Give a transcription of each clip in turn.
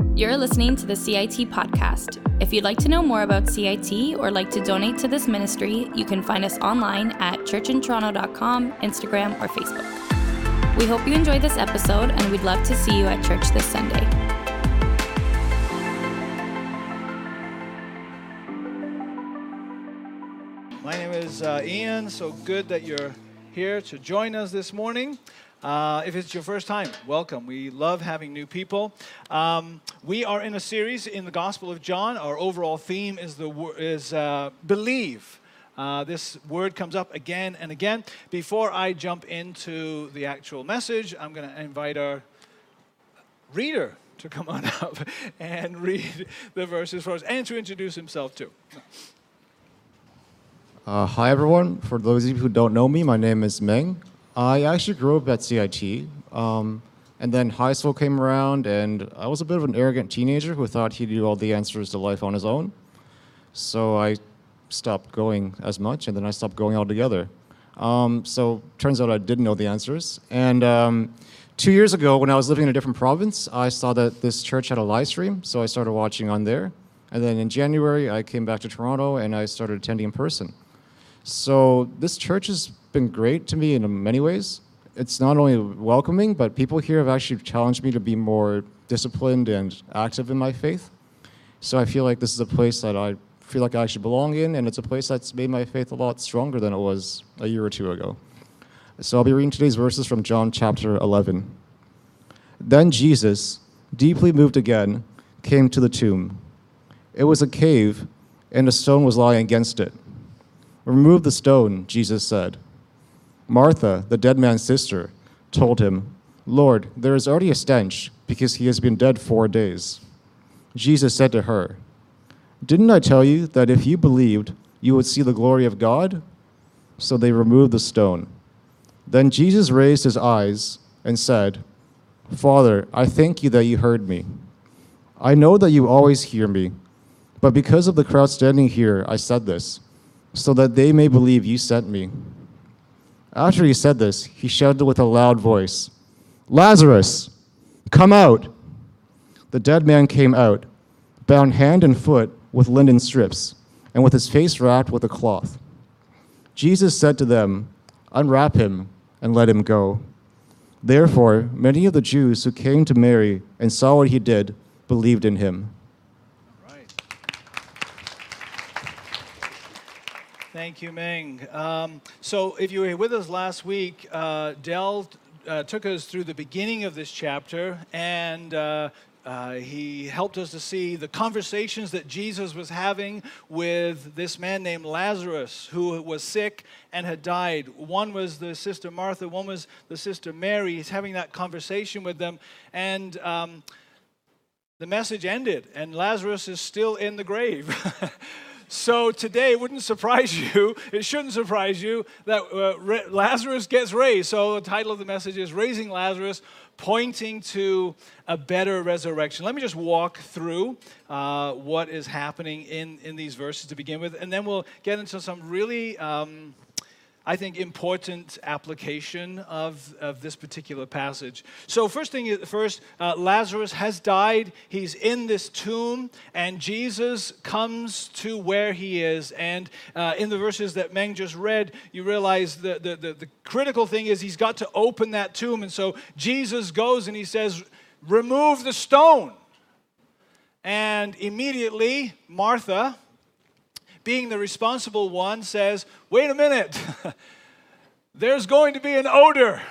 You're listening to the CIT podcast. If you'd like to know more about CIT or like to donate to this ministry, you can find us online at churchintoronto.com, Instagram, or Facebook. We hope you enjoyed this episode and we'd love to see you at church this Sunday. My name is uh, Ian. So good that you're here to join us this morning. Uh, if it's your first time, welcome. We love having new people. Um, we are in a series in the Gospel of John. Our overall theme is the is uh, believe. Uh, this word comes up again and again. Before I jump into the actual message, I'm going to invite our reader to come on up and read the verses for us and to introduce himself too. Uh, hi, everyone. For those of you who don't know me, my name is Meng. I actually grew up at CIT, um, and then high school came around, and I was a bit of an arrogant teenager who thought he knew all the answers to life on his own. So I stopped going as much, and then I stopped going altogether. Um, so turns out I didn't know the answers. And um, two years ago, when I was living in a different province, I saw that this church had a live stream, so I started watching on there. And then in January, I came back to Toronto and I started attending in person. So this church has been great to me in many ways. It's not only welcoming, but people here have actually challenged me to be more disciplined and active in my faith. So I feel like this is a place that I feel like I actually belong in, and it's a place that's made my faith a lot stronger than it was a year or two ago. So I'll be reading today's verses from John chapter 11. Then Jesus, deeply moved again, came to the tomb. It was a cave, and a stone was lying against it. Remove the stone, Jesus said. Martha, the dead man's sister, told him, Lord, there is already a stench, because he has been dead four days. Jesus said to her, Didn't I tell you that if you believed, you would see the glory of God? So they removed the stone. Then Jesus raised his eyes and said, Father, I thank you that you heard me. I know that you always hear me, but because of the crowd standing here, I said this, so that they may believe you sent me. After he said this, he shouted with a loud voice, Lazarus, come out! The dead man came out, bound hand and foot with linen strips, and with his face wrapped with a cloth. Jesus said to them, Unwrap him and let him go. Therefore, many of the Jews who came to Mary and saw what he did believed in him. Thank you, Ming. Um, so, if you were with us last week, uh, Dell uh, took us through the beginning of this chapter, and uh, uh, he helped us to see the conversations that Jesus was having with this man named Lazarus, who was sick and had died. One was the sister Martha, one was the sister Mary. He's having that conversation with them, and um, the message ended, and Lazarus is still in the grave. so today, it wouldn't surprise you, it shouldn't surprise you that uh, Ra- Lazarus gets raised. So the title of the message is Raising Lazarus, pointing to a better resurrection. Let me just walk through uh, what is happening in, in these verses to begin with, and then we'll get into some really. Um, I think, important application of, of this particular passage. So, first thing first, uh, Lazarus has died. He's in this tomb, and Jesus comes to where he is. And uh, in the verses that Meng just read, you realize the, the, the, the critical thing is he's got to open that tomb. And so, Jesus goes and he says, Remove the stone. And immediately, Martha, being the responsible one, says, Wait a minute, there's going to be an odor.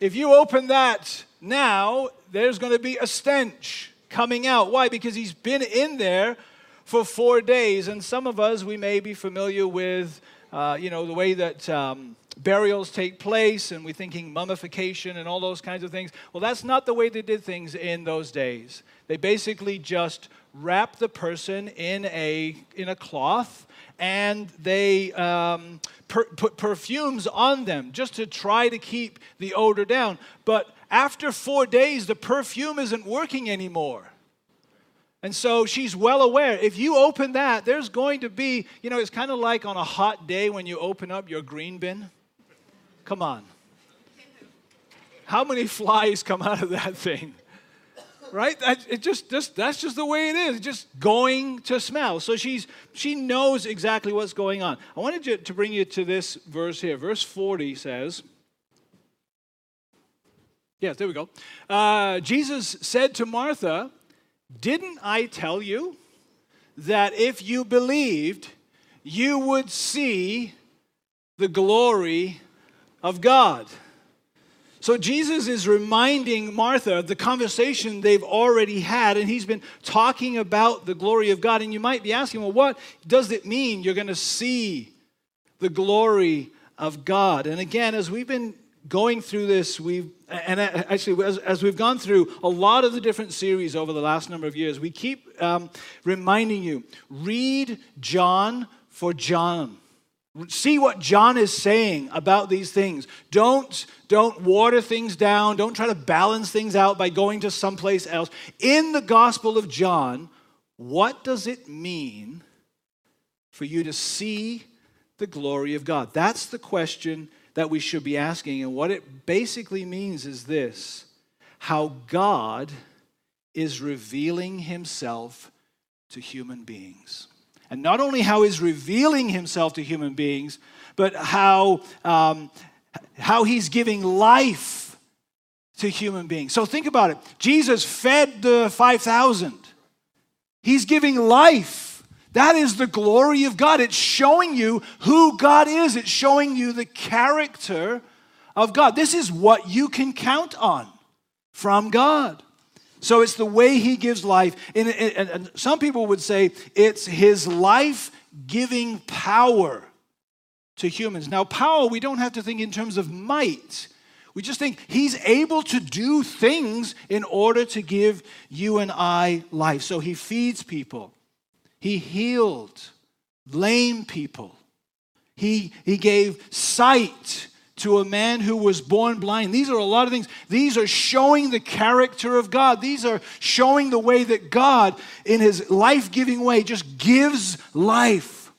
If you open that now, there's going to be a stench coming out. Why? Because he's been in there for four days. And some of us, we may be familiar with, uh, you know, the way that. Um, burials take place and we're thinking mummification and all those kinds of things. Well, that's not the way they did things in those days. They basically just wrapped the person in a, in a cloth and they um, per, put perfumes on them just to try to keep the odor down. But after four days, the perfume isn't working anymore. And so she's well aware. If you open that, there's going to be, you know, it's kind of like on a hot day when you open up your green bin. Come on. How many flies come out of that thing? Right? It just, just that's just the way it is. Just going to smell. So she's she knows exactly what's going on. I wanted to, to bring you to this verse here. Verse 40 says, Yes, there we go. Uh, Jesus said to Martha, Didn't I tell you that if you believed, you would see the glory of God? So Jesus is reminding Martha of the conversation they've already had, and he's been talking about the glory of God. And you might be asking, well, what does it mean you're going to see the glory of God? And again, as we've been going through this, we've and actually as, as, we've gone through a lot of the different series over the last number of years, we keep um, reminding you: read John for John. See what John is saying about these things. Don't, don't water things down. Don't try to balance things out by going to someplace else. In the Gospel of John, what does it mean for you to see the glory of God? That's the question that we should be asking. And what it basically means is this how God is revealing himself to human beings. And not only how he's revealing himself to human beings, but how, um, how he's giving life to human beings. So think about it. Jesus fed the 5,000, he's giving life. That is the glory of God. It's showing you who God is, it's showing you the character of God. This is what you can count on from God. So it's the way he gives life. And, and, and some people would say it's his life giving power to humans. Now, power, we don't have to think in terms of might. We just think he's able to do things in order to give you and I life. So he feeds people, he healed lame people, he, he gave sight to a man who was born blind. These are a lot of things. These are showing the character of God. These are showing the way that God, in his life giving way, just gives life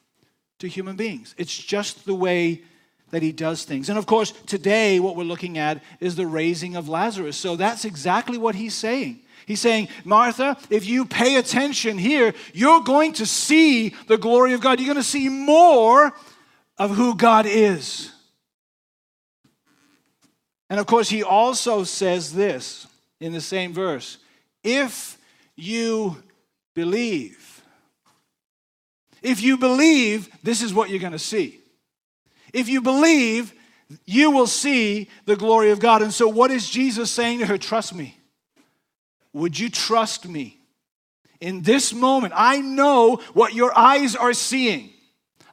to human beings. It's just the way that he does things. And of course, today, what we're looking at is the raising of Lazarus. So that's exactly what he's saying. He's saying, Martha, if you pay attention here, you're going to see the glory of God. You're going to see more of who God is. And of course, he also says this in the same verse if you believe. If you believe, this is what you're going to see. If you believe, you will see the glory of God. And so, what is Jesus saying to her? Trust me. Would you trust me? In this moment, I know what your eyes are seeing.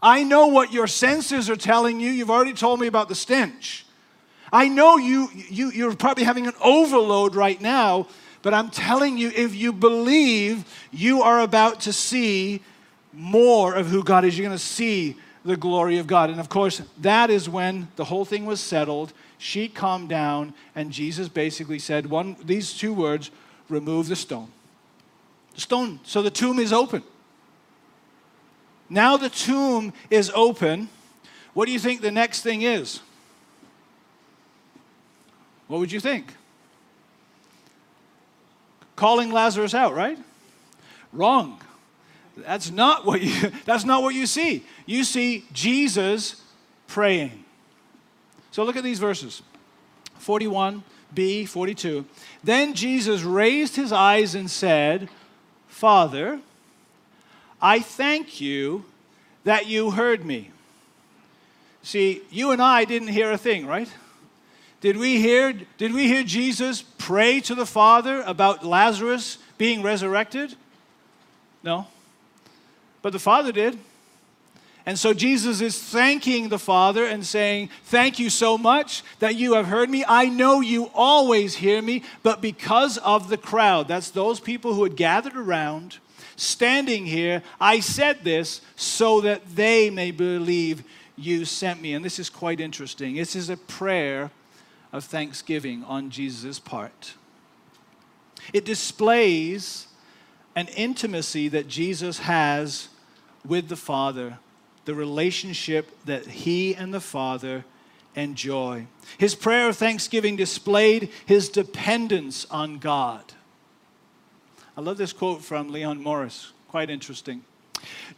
I know what your senses are telling you. You've already told me about the stench. I know you, you, you're probably having an overload right now, but I'm telling you, if you believe, you are about to see more of who God is. You're going to see the glory of God. And of course, that is when the whole thing was settled. She calmed down, and Jesus basically said one, these two words remove the stone. The stone. So the tomb is open. Now the tomb is open. What do you think the next thing is? What would you think? Calling Lazarus out, right? Wrong. That's not what you that's not what you see. You see Jesus praying. So look at these verses. 41b, 42. Then Jesus raised his eyes and said, "Father, I thank you that you heard me." See, you and I didn't hear a thing, right? Did we hear, did we hear Jesus pray to the Father about Lazarus being resurrected? No. But the Father did. And so Jesus is thanking the Father and saying, Thank you so much that you have heard me. I know you always hear me, but because of the crowd, that's those people who had gathered around, standing here, I said this so that they may believe you sent me. And this is quite interesting. This is a prayer of thanksgiving on Jesus' part. It displays an intimacy that Jesus has with the Father, the relationship that he and the Father enjoy. His prayer of thanksgiving displayed his dependence on God. I love this quote from Leon Morris, quite interesting.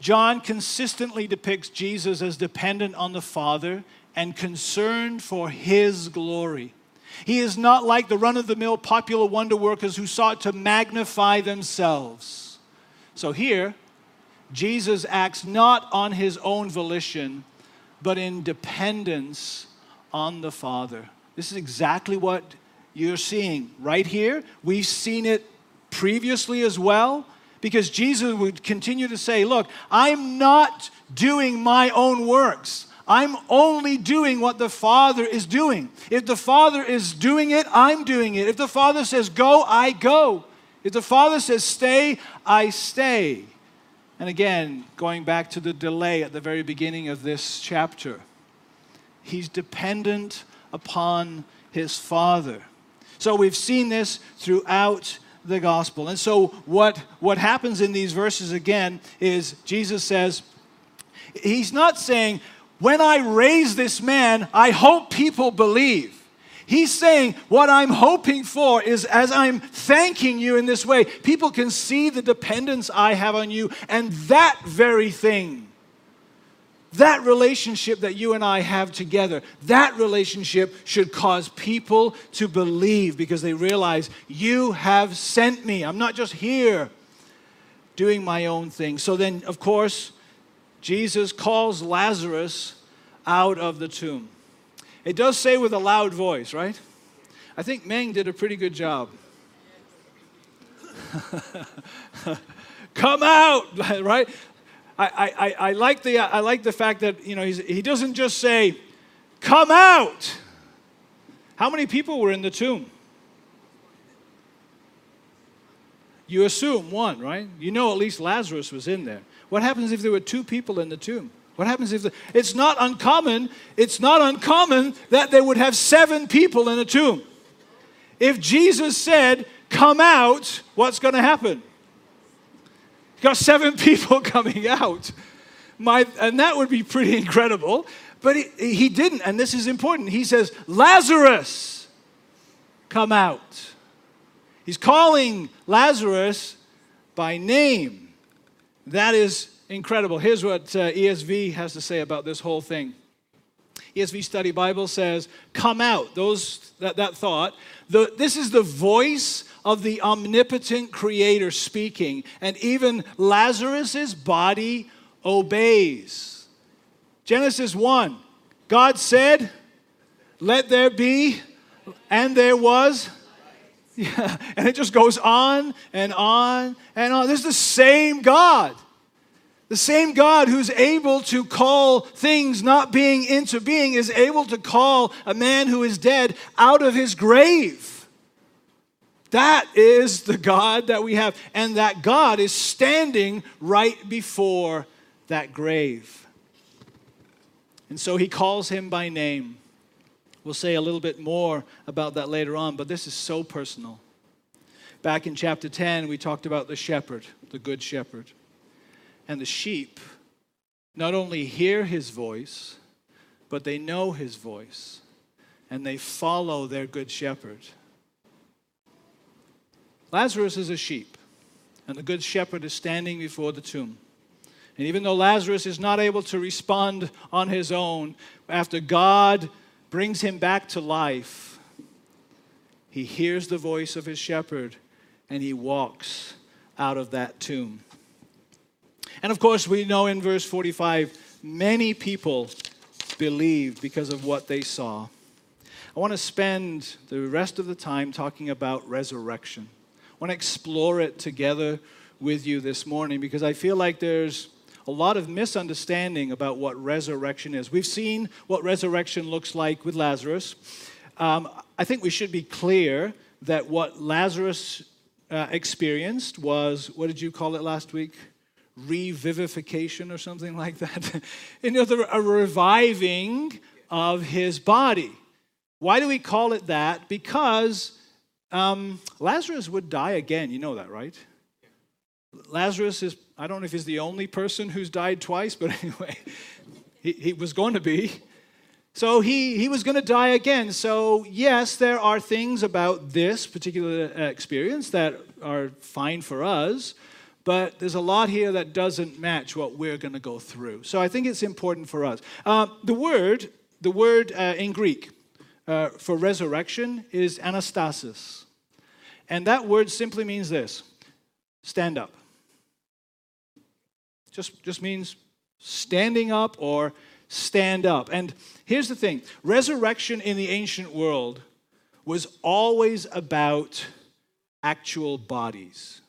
John consistently depicts Jesus as dependent on the Father and concerned for his glory. He is not like the run of the mill popular wonder workers who sought to magnify themselves. So here, Jesus acts not on his own volition, but in dependence on the Father. This is exactly what you're seeing right here. We've seen it previously as well, because Jesus would continue to say, Look, I'm not doing my own works. I'm only doing what the Father is doing. If the Father is doing it, I'm doing it. If the Father says go, I go. If the Father says stay, I stay. And again, going back to the delay at the very beginning of this chapter, he's dependent upon his Father. So we've seen this throughout the gospel. And so what, what happens in these verses again is Jesus says, He's not saying, when I raise this man, I hope people believe. He's saying, What I'm hoping for is as I'm thanking you in this way, people can see the dependence I have on you, and that very thing, that relationship that you and I have together, that relationship should cause people to believe because they realize you have sent me. I'm not just here doing my own thing. So then, of course, Jesus calls Lazarus out of the tomb. It does say with a loud voice, right? I think Meng did a pretty good job. Come out, right? I, I, I, like the, I like the fact that you know, he doesn't just say, Come out. How many people were in the tomb? You assume one, right? You know at least Lazarus was in there. What happens if there were two people in the tomb? What happens if the, it's not uncommon, it's not uncommon that they would have seven people in a tomb. If Jesus said, "Come out," what's going to happen? You got seven people coming out. My, and that would be pretty incredible. But he, he didn't, and this is important. He says, Lazarus, come out. He's calling Lazarus by name. That is incredible. Here's what uh, ESV has to say about this whole thing. ESV Study Bible says, "Come out." Those that, that thought. The, this is the voice of the omnipotent Creator speaking, and even Lazarus's body obeys. Genesis one, God said, "Let there be," and there was. Yeah, and it just goes on and on and on. This is the same God. The same God who's able to call things not being into being is able to call a man who is dead out of his grave. That is the God that we have. And that God is standing right before that grave. And so he calls him by name. We'll say a little bit more about that later on, but this is so personal. Back in chapter 10, we talked about the shepherd, the good shepherd. And the sheep not only hear his voice, but they know his voice and they follow their good shepherd. Lazarus is a sheep, and the good shepherd is standing before the tomb. And even though Lazarus is not able to respond on his own, after God brings him back to life, he hears the voice of his shepherd and he walks out of that tomb. And of course, we know in verse 45, many people believed because of what they saw. I want to spend the rest of the time talking about resurrection. I want to explore it together with you this morning because I feel like there's a lot of misunderstanding about what resurrection is. We've seen what resurrection looks like with Lazarus. Um, I think we should be clear that what Lazarus uh, experienced was what did you call it last week? Revivification or something like that. In other a reviving of his body. Why do we call it that? Because um, Lazarus would die again. You know that, right? Lazarus is, I don't know if he's the only person who's died twice, but anyway, he, he was going to be. So he, he was going to die again. So, yes, there are things about this particular uh, experience that are fine for us, but there's a lot here that doesn't match what we're going to go through. So I think it's important for us. Uh, the word, the word uh, in Greek uh, for resurrection is anastasis. And that word simply means this stand up. Just, just means standing up or stand up. And here's the thing resurrection in the ancient world was always about actual bodies.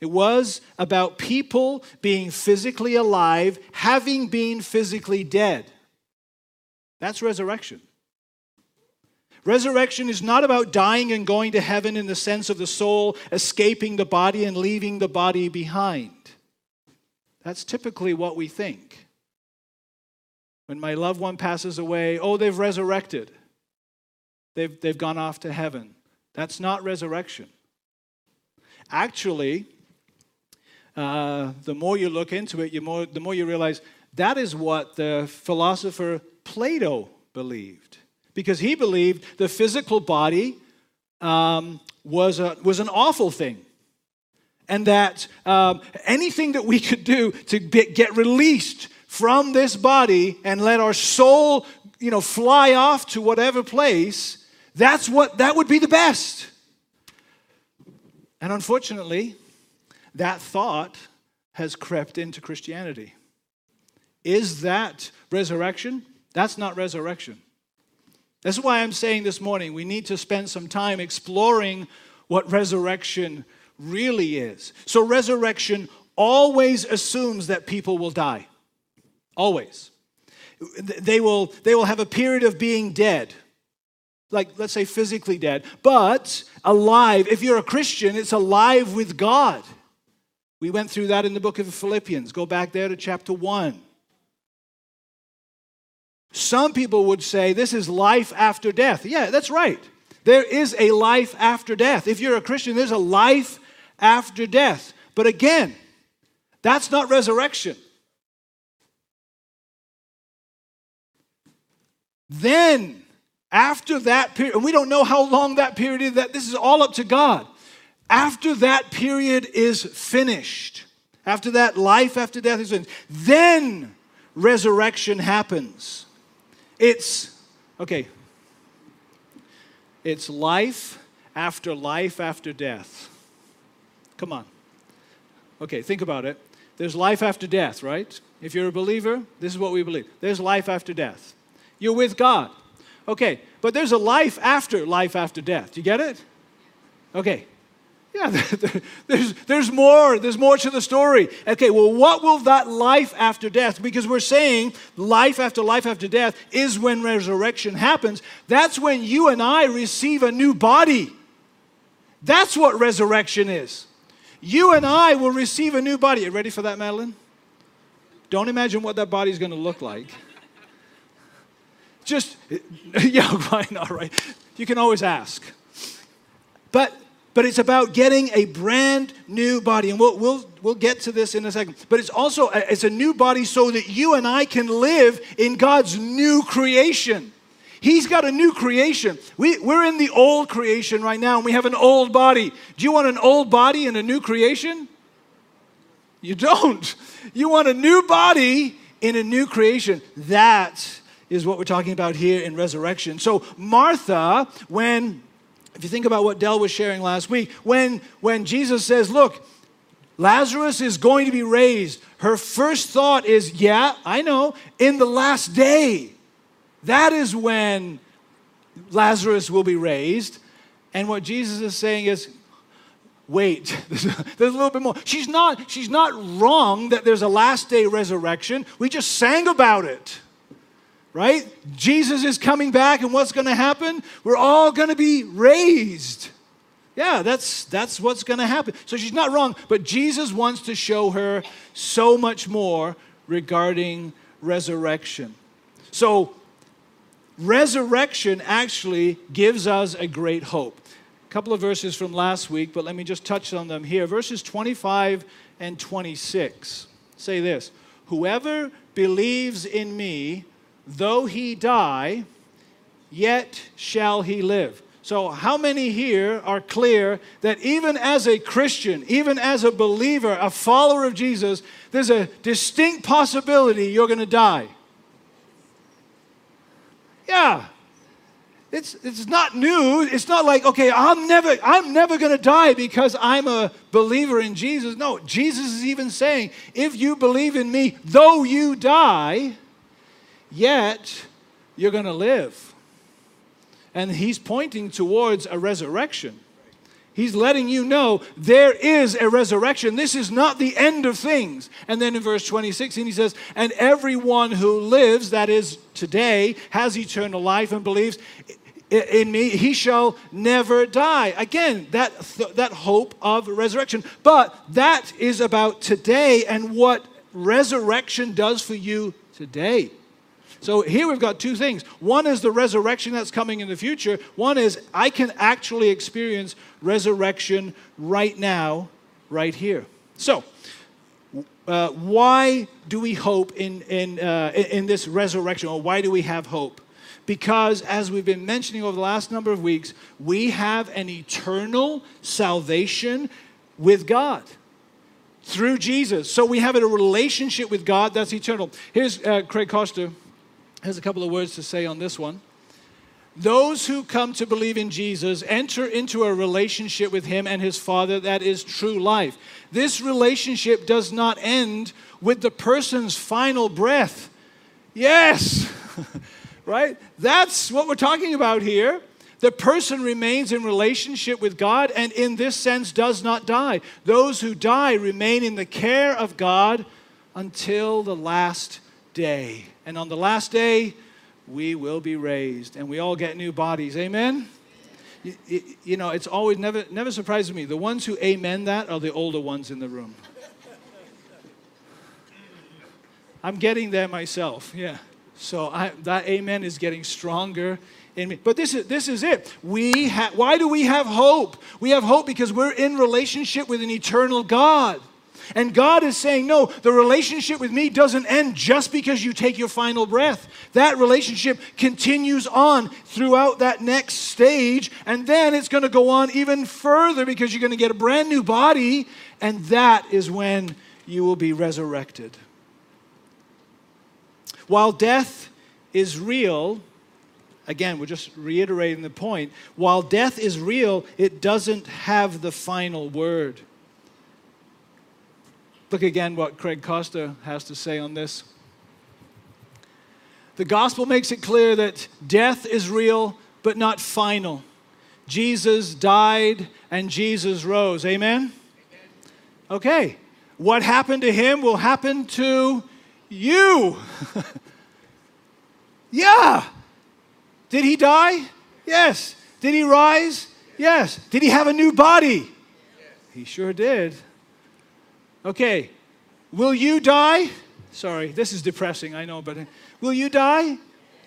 It was about people being physically alive, having been physically dead. That's resurrection. Resurrection is not about dying and going to heaven in the sense of the soul escaping the body and leaving the body behind. That's typically what we think. When my loved one passes away, oh, they've resurrected. They've, they've gone off to heaven. That's not resurrection. Actually, uh, the more you look into it, more, the more you realize that is what the philosopher Plato believed. Because he believed the physical body um, was, a, was an awful thing. And that um, anything that we could do to get released from this body and let our soul you know, fly off to whatever place, that's what that would be the best. And unfortunately, that thought has crept into Christianity. Is that resurrection? That's not resurrection. That's why I'm saying this morning we need to spend some time exploring what resurrection really is. So, resurrection always assumes that people will die. Always. They will, they will have a period of being dead, like let's say physically dead, but alive. If you're a Christian, it's alive with God. We went through that in the book of Philippians. Go back there to chapter 1. Some people would say this is life after death. Yeah, that's right. There is a life after death. If you're a Christian, there's a life after death. But again, that's not resurrection. Then, after that period, and we don't know how long that period is, that this is all up to God. After that period is finished, after that life after death is finished, then resurrection happens. It's, okay, it's life after life after death. Come on. Okay, think about it. There's life after death, right? If you're a believer, this is what we believe. There's life after death. You're with God. Okay, but there's a life after life after death. Do you get it? Okay, yeah, there's, there's more. There's more to the story. Okay, well, what will that life after death? Because we're saying life after life after death is when resurrection happens. That's when you and I receive a new body. That's what resurrection is. You and I will receive a new body. Are You ready for that, Madeline? Don't imagine what that body is going to look like. Just, yeah, fine, all right. You can always ask. But but it's about getting a brand new body and we'll, we'll, we'll get to this in a second. But it's also a, it's a new body so that you and i can live in god's new creation. He's got a new creation. We, we're in the old creation right now and we have an old body. Do you want an old body in a new creation? You don't. You want a new body in a new creation. That is what we're talking about here in resurrection. So martha when if you think about what Dell was sharing last week, when, when Jesus says, Look, Lazarus is going to be raised, her first thought is, Yeah, I know, in the last day. That is when Lazarus will be raised. And what Jesus is saying is, wait there's a little bit more she's not she's not wrong that there's a last day resurrection we just sang about it right? Jesus is coming back, and what's going to happen? We're all going to be raised. Yeah, that's, that's what's going to happen. So she's not wrong, but Jesus wants to show her so much more regarding resurrection. So, resurrection actually gives us a great hope. A couple of verses from last week, but let me just touch on them here. Verses 25 and 26 say this Whoever believes in me, though he die, yet shall he live. So, how many here are clear that even as a Christian, even as a believer, a follower of Jesus, there's a distinct possibility you're going to die? Yeah. It's, it's not new. It's not like, okay, I'm never, I'm never going to die because I'm a believer in Jesus. No, Jesus is even saying, if you believe in me, though you die, yet you're going to live. And he's pointing towards a resurrection. He's letting you know there is a resurrection. This is not the end of things. And then in verse 26, he says, And everyone who lives, that is today, has eternal life and believes in me, he shall never die. Again, that, that hope of resurrection. But that is about today and what resurrection does for you today. So here we've got two things. One is the resurrection that's coming in the future. One is I can actually experience resurrection right now, right here. So, uh, why do we hope in, in, uh, in this resurrection, or why do we have hope? Because, as we've been mentioning over the last number of weeks, we have an eternal salvation with God through Jesus. So we have a relationship with God that's eternal. Here's uh, Craig Koester has a couple of words to say on this one. Those who come to believe in Jesus enter into a relationship with Him and His Father that is true life. This relationship does not end with the person's final breath. Yes, right? That's what we're talking about here. The person remains in relationship with God and, in this sense, does not die. Those who die remain in the care of God until the last day. And on the last day, we will be raised and we all get new bodies. Amen? You, you, know, it's always never, never surprises me. The ones who amen that are the older ones in the room. I'm getting there myself, yeah. So I, that amen is getting stronger in me. But this is, this is it. We ha- why do we have hope? We have hope because we're in relationship with an eternal God. And God is saying, no, the relationship with me doesn't end just because you take your final breath. That relationship continues on throughout that next stage, and then it's going to go on even further because you're going to get a brand new body, and that is when you will be resurrected. While death is real, again, we're just reiterating the point. While death is real, it doesn't have the final word. Look again what Craig Koester has to say on this. The gospel makes it clear that death is real, but not final. Jesus died and Jesus rose. Amen? Okay. What happened to him will happen to you. yeah. Did he die? Yes. Did he rise? Yes. Did he have a new body? He sure did. Okay, will you die? Sorry, this is depressing, I know, but uh, will you die?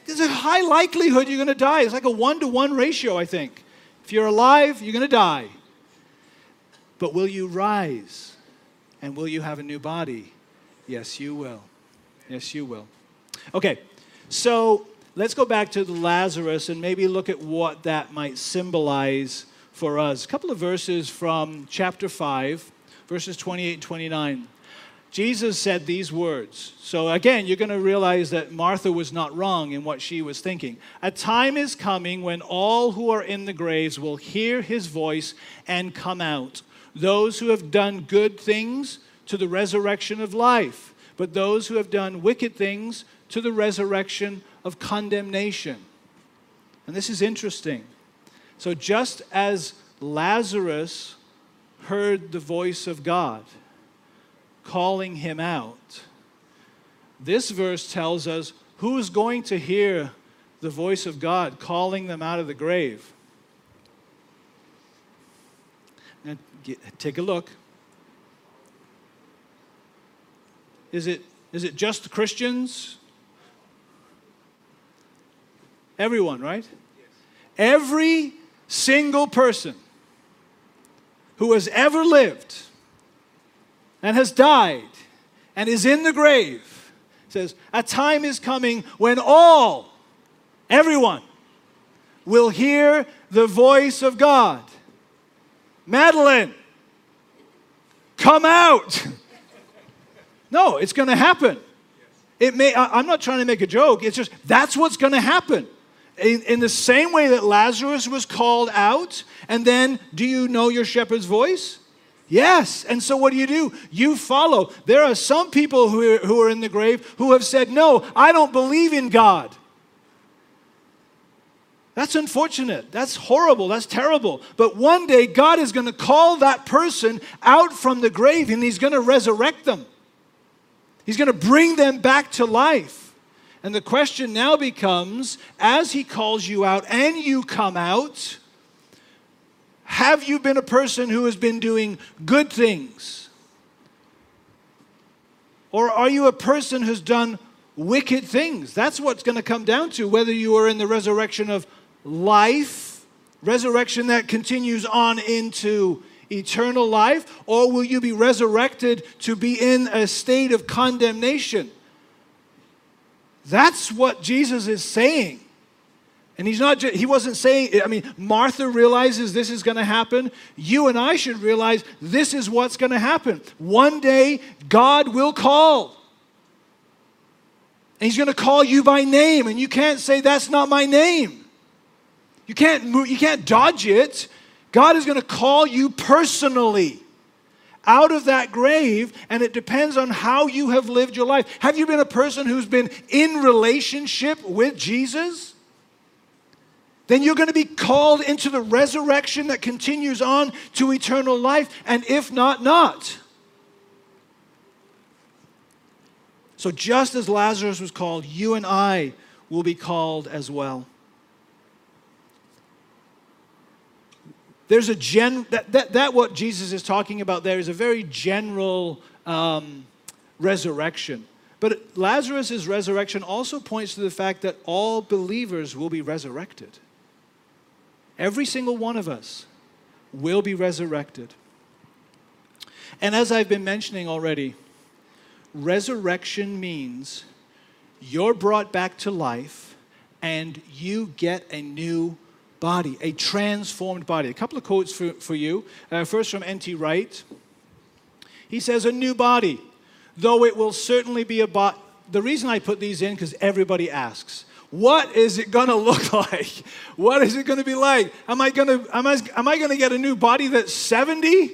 There's a high likelihood you're going to die. It's like a one to one ratio, I think. If you're alive, you're going to die. But will you rise? And will you have a new body? Yes, you will. Yes, you will. Okay, so let's go back to Lazarus and maybe look at what that might symbolize for us. A couple of verses from chapter 5 verses 28 and 29. Jesus said these words. So again, you're going to realize that Martha was not wrong in what she was thinking. A time is coming when all who are in the graves will hear his voice and come out. Those who have done good things to the resurrection of life, but those who have done wicked things to the resurrection of condemnation. And this is interesting. So just as Lazarus heard the voice of God calling him out. This verse tells us who is going to hear the voice of God calling them out of the grave. Now, get, take a look. Is it, is it just Christians? Everyone, right? Yes. Every single person who has ever lived and has died and is in the grave says, A time is coming when all, everyone, will hear the voice of God. Madeline, come out. No, it's going to happen. It may, I, am not trying to make a joke. It's just that's what's going to happen. In, in the same way that Lazarus was called out, and then do you know your shepherd's voice? Yes. And so what do you do? You follow. There are some people who are, who are in the grave who have said, No, I don't believe in God. That's unfortunate. That's horrible. That's terrible. But one day, God is going to call that person out from the grave and He's going to resurrect them. He's going to bring them back to life. And the question now becomes as He calls you out and you come out, have you been a person who has been doing good things? Or are you a person who's done wicked things? That's what's going to come down to whether you are in the resurrection of life, resurrection that continues on into eternal life, or will you be resurrected to be in a state of condemnation? That's what Jesus is saying. And he's not just, he wasn't saying, I mean, Martha realizes this is going to happen. You and I should realize this is what's going to happen. One day, God will call. And he's going to call you by name, and you can't say, That's not my name. You can't, move, you can't dodge it. God is going to call you personally out of that grave, and it depends on how you have lived your life. Have you been a person who's been in relationship with Jesus? Then you're going to be called into the resurrection that continues on to eternal life, and if not, not. So, just as Lazarus was called, you and I will be called as well. There's a gen that, that, that what Jesus is talking about there is a very general um, resurrection. But Lazarus' resurrection also points to the fact that all believers will be resurrected. Every single one of us will be resurrected. And as I've been mentioning already, resurrection means you're brought back to life and you get a new body, a transformed body. A couple of quotes for, for you. Uh, first from N.T. Wright. He says, A new body, though it will certainly be a body. The reason I put these in, because everybody asks, what is it going to look like? What is it going to be like? Am I going to am I, am I going to get a new body that's 70?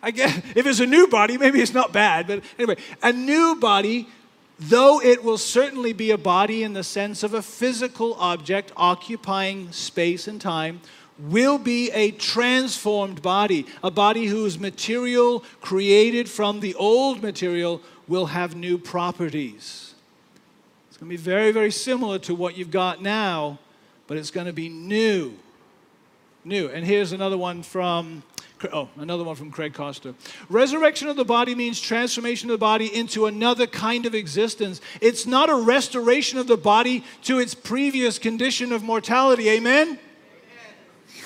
I guess if it's a new body, maybe it's not bad, but anyway, a new body though it will certainly be a body in the sense of a physical object occupying space and time, will be a transformed body, a body whose material created from the old material will have new properties. It's going to be very, very similar to what you've got now, but it's going to be new. New. And here's another one from Oh, another one from Craig Koester. Resurrection of the body means transformation of the body into another kind of existence. It's not a restoration of the body to its previous condition of mortality. Amen?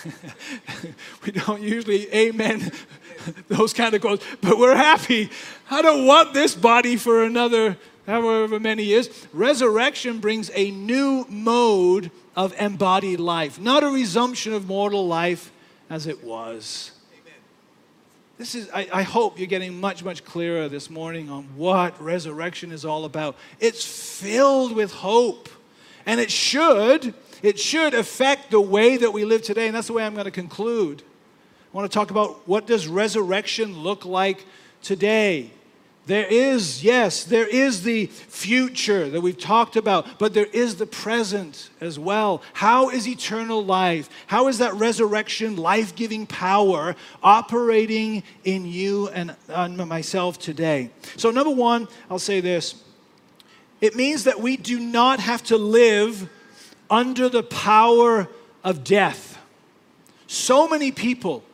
amen. we don't usually amen those kind of quotes, but we're happy. I don't want this body for another however many years. Resurrection brings a new mode of embodied life, not a resumption of mortal life as it was. This is, I, I, hope you're getting much, much clearer this morning on what resurrection is all about. It's filled with hope. And it should, it should affect the way that we live today. And that's the way I'm going to conclude. I want to talk about what does resurrection look like today? There is, yes, there is the future that we've talked about, but there is the present as well. How is eternal life? How is that resurrection, life giving power operating in you and on myself today? So, number one, I'll say this it means that we do not have to live under the power of death. So many people,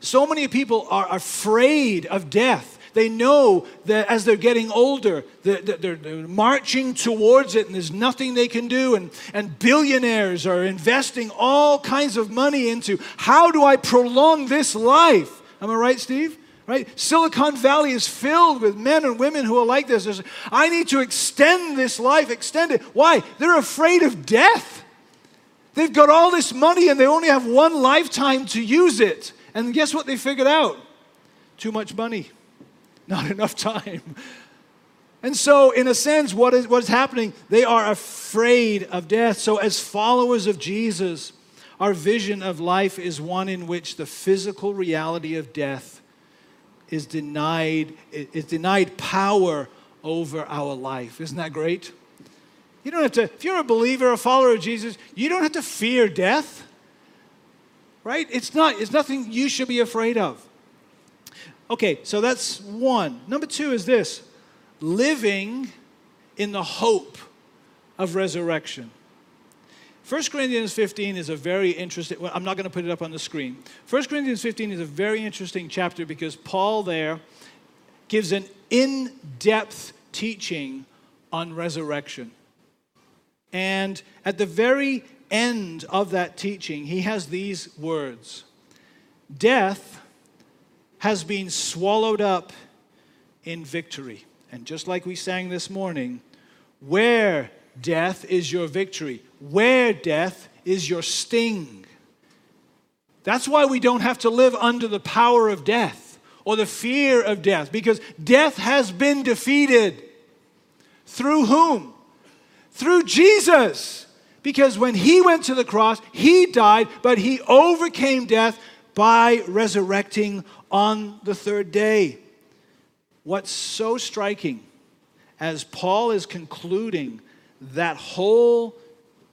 so many people are afraid of death. They know that as they're getting older, they're, they're, marching towards it and there's nothing they can do. And, and billionaires are investing all kinds of money into how do I prolong this life? Am I right, Steve? right? Silicon Valley is filled with men and women who are like this. There's, I need to extend this life, extend it. Why? They're afraid of death. They've got all this money and they only have one lifetime to use it. And guess what they figured out? Too much money, not enough time. And so, in a sense, what is, what is happening? They are afraid of death. So, as followers of Jesus, our vision of life is one in which the physical reality of death is denied, is denied power over our life. Isn't that great? You don't have to, if you're a believer, a follower of Jesus, you don't have to fear death. Right? It's not, it's nothing you should be afraid of. Okay, so that's one. Number two is this living in the hope of resurrection. 1 Corinthians 15 is a very interesting, well, I'm not going to put it up on the screen. 1 Corinthians 15 is a very interesting chapter because Paul there gives an in depth teaching on resurrection. And at the very end of that teaching, he has these words Death has been swallowed up in victory. And just like we sang this morning, where death is your victory. Where death is your sting. That's why we don't have to live under the power of death or the fear of death, because death has been defeated. Through whom? Through Jesus. Because when he went to the cross, he died, but he overcame death by resurrecting on the third day. What's so striking as Paul is concluding that whole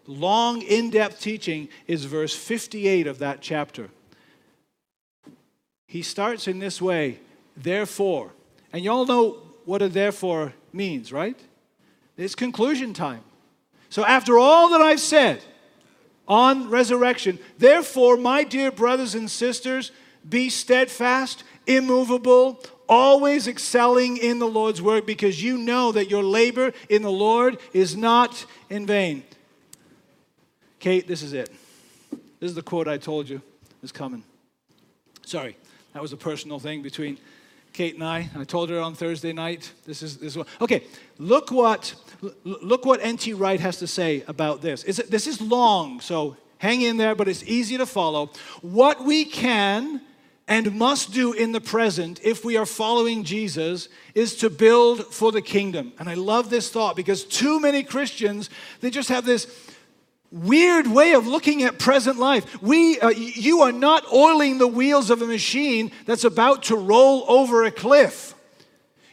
long, in depth teaching is verse 58 of that chapter. He starts in this way, therefore. And you all know what a therefore means, right? It's conclusion time. So, after all that I've said on resurrection, therefore, my dear brothers and sisters, be steadfast, immovable, always excelling in the Lord's work because you know that your labor in the Lord is not in vain. Kate, this is it. This is the quote I told you is coming. Sorry, that was a personal thing between Kate and I. I told her on Thursday night. This is this is what. Okay, look what look what N.T. Wright has to say about this. It's, this is long, so hang in there, but it's easy to follow. What we can and must do in the present if we are following Jesus is to build for the kingdom. And I love this thought because too many Christians, they just have this weird way of looking at present life. We, uh, you are not oiling the wheels of a machine that's about to roll over a cliff.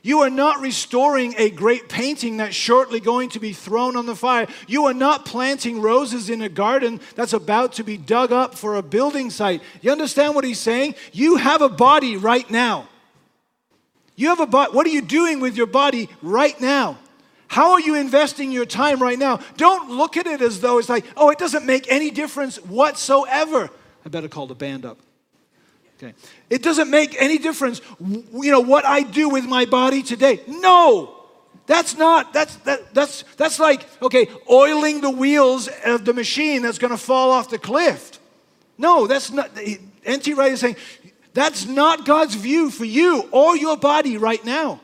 You are not restoring a great painting that's shortly going to be thrown on the fire. You are not planting roses in a garden that's about to be dug up for a building site. You understand what he's saying? You have a body right now. You have a body. What are you doing with your body right now? How are you investing your time right now? Don't look at it as though it's like, oh, it doesn't make any difference whatsoever. I better call the band up. It doesn't make any difference, you know, what I do with my body today. No. That's not, that's, that, that's, that's like, okay, oiling the wheels of the machine that's going to fall off the cliff. No, that's not, N.T. Wright is saying, that's not God's view for you or your body right now.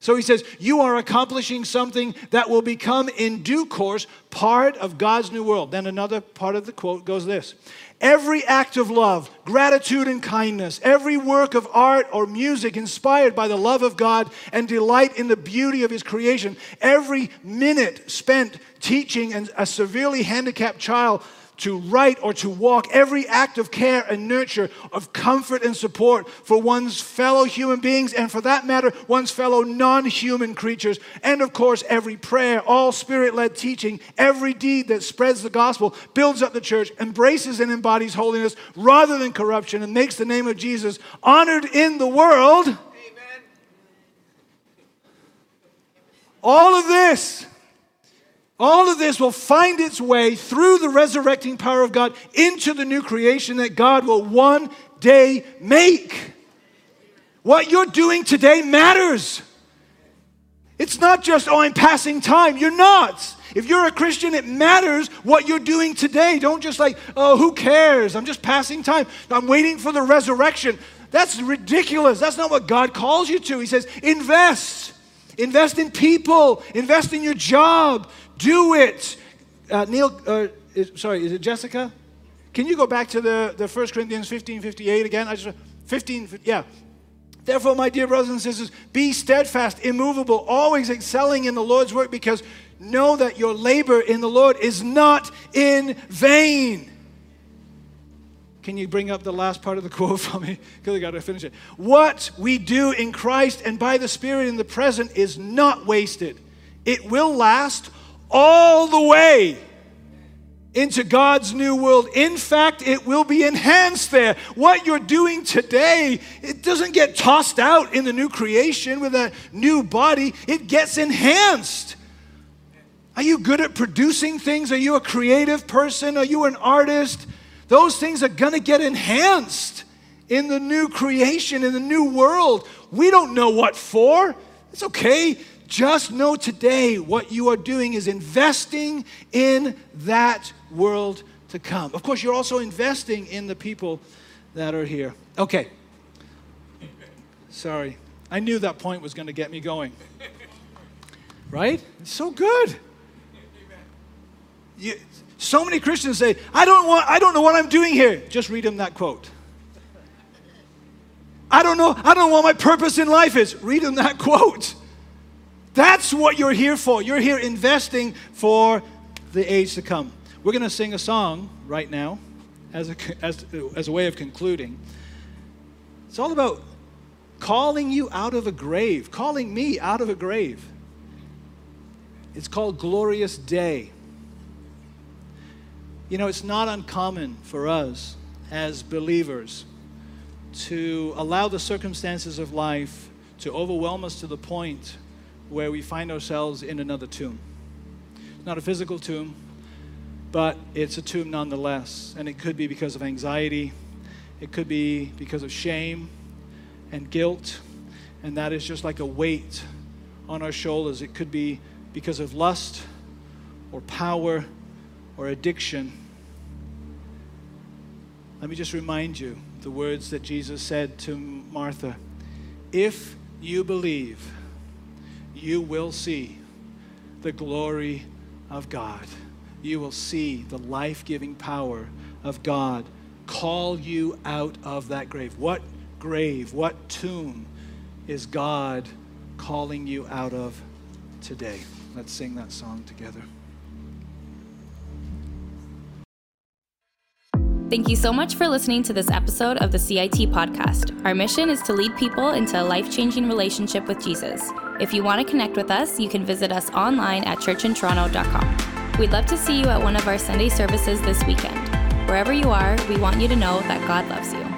So he says, You are accomplishing something that will become in due course part of God's new world. Then another part of the quote goes this Every act of love, gratitude, and kindness, every work of art or music inspired by the love of God and delight in the beauty of His creation, every minute spent teaching a severely handicapped child to write or to walk, every act of care and nurture, of comfort and support for one's fellow human beings, and for that matter, one's fellow non human creatures. And of course, every prayer, all spirit led teaching, every deed that spreads the gospel, builds up the church, embraces and embodies holiness rather than corruption, and makes the name of Jesus honored in the world. Amen. All of this all of this will find its way through the resurrecting power of God into the new creation that God will one day make. What you're doing today matters. It's not just, oh, I'm passing time. You're not. If you're a Christian, it matters what you're doing today. Don't just like, oh, who cares? I'm just passing time. I'm waiting for the resurrection. That's ridiculous. That's not what God calls you to. He says, invest. Invest in people. Invest in your job. Do it. Uh, Neil, uh, is, sorry, is it Jessica? Can you go back to the, the 1 Corinthians 15 58 again? I just 15, yeah. Therefore, my dear brothers and sisters, be steadfast, immovable, always excelling in the Lord's work, because know that your labor in the Lord is not in vain. Can you bring up the last part of the quote for me? Because I got to finish it. What we do in Christ and by the Spirit in the present is not wasted, it will last all the way into God's new world. In fact, it will be enhanced there. What you're doing today, it doesn't get tossed out in the new creation with a new body, it gets enhanced. Are you good at producing things? Are you a creative person? Are you an artist? Those things are going to get enhanced in the new creation, in the new world. We don't know what for. It's okay. Just know today what you are doing is investing in that world to come. Of course, you're also investing in the people that are here. Okay. Sorry. I knew that point was going to get me going. Right? It's so good. You, so many Christians say, I don't, want, I don't know what I'm doing here. Just read them that quote. I don't know, I don't know what my purpose in life is. Read them that quote. That's what you're here for. You're here investing for the age to come. We're going to sing a song right now as a, as, as a way of concluding. It's all about calling you out of a grave, calling me out of a grave. It's called Glorious Day. You know, it's not uncommon for us as believers to allow the circumstances of life to overwhelm us to the point where we find ourselves in another tomb. It's not a physical tomb, but it's a tomb nonetheless. And it could be because of anxiety, it could be because of shame and guilt, and that is just like a weight on our shoulders. It could be because of lust or power or addiction. Let me just remind you the words that Jesus said to Martha If you believe, you will see the glory of God. You will see the life giving power of God call you out of that grave. What grave, what tomb is God calling you out of today? Let's sing that song together. Thank you so much for listening to this episode of the CIT podcast. Our mission is to lead people into a life changing relationship with Jesus. If you want to connect with us, you can visit us online at churchintoronto.com. We'd love to see you at one of our Sunday services this weekend. Wherever you are, we want you to know that God loves you.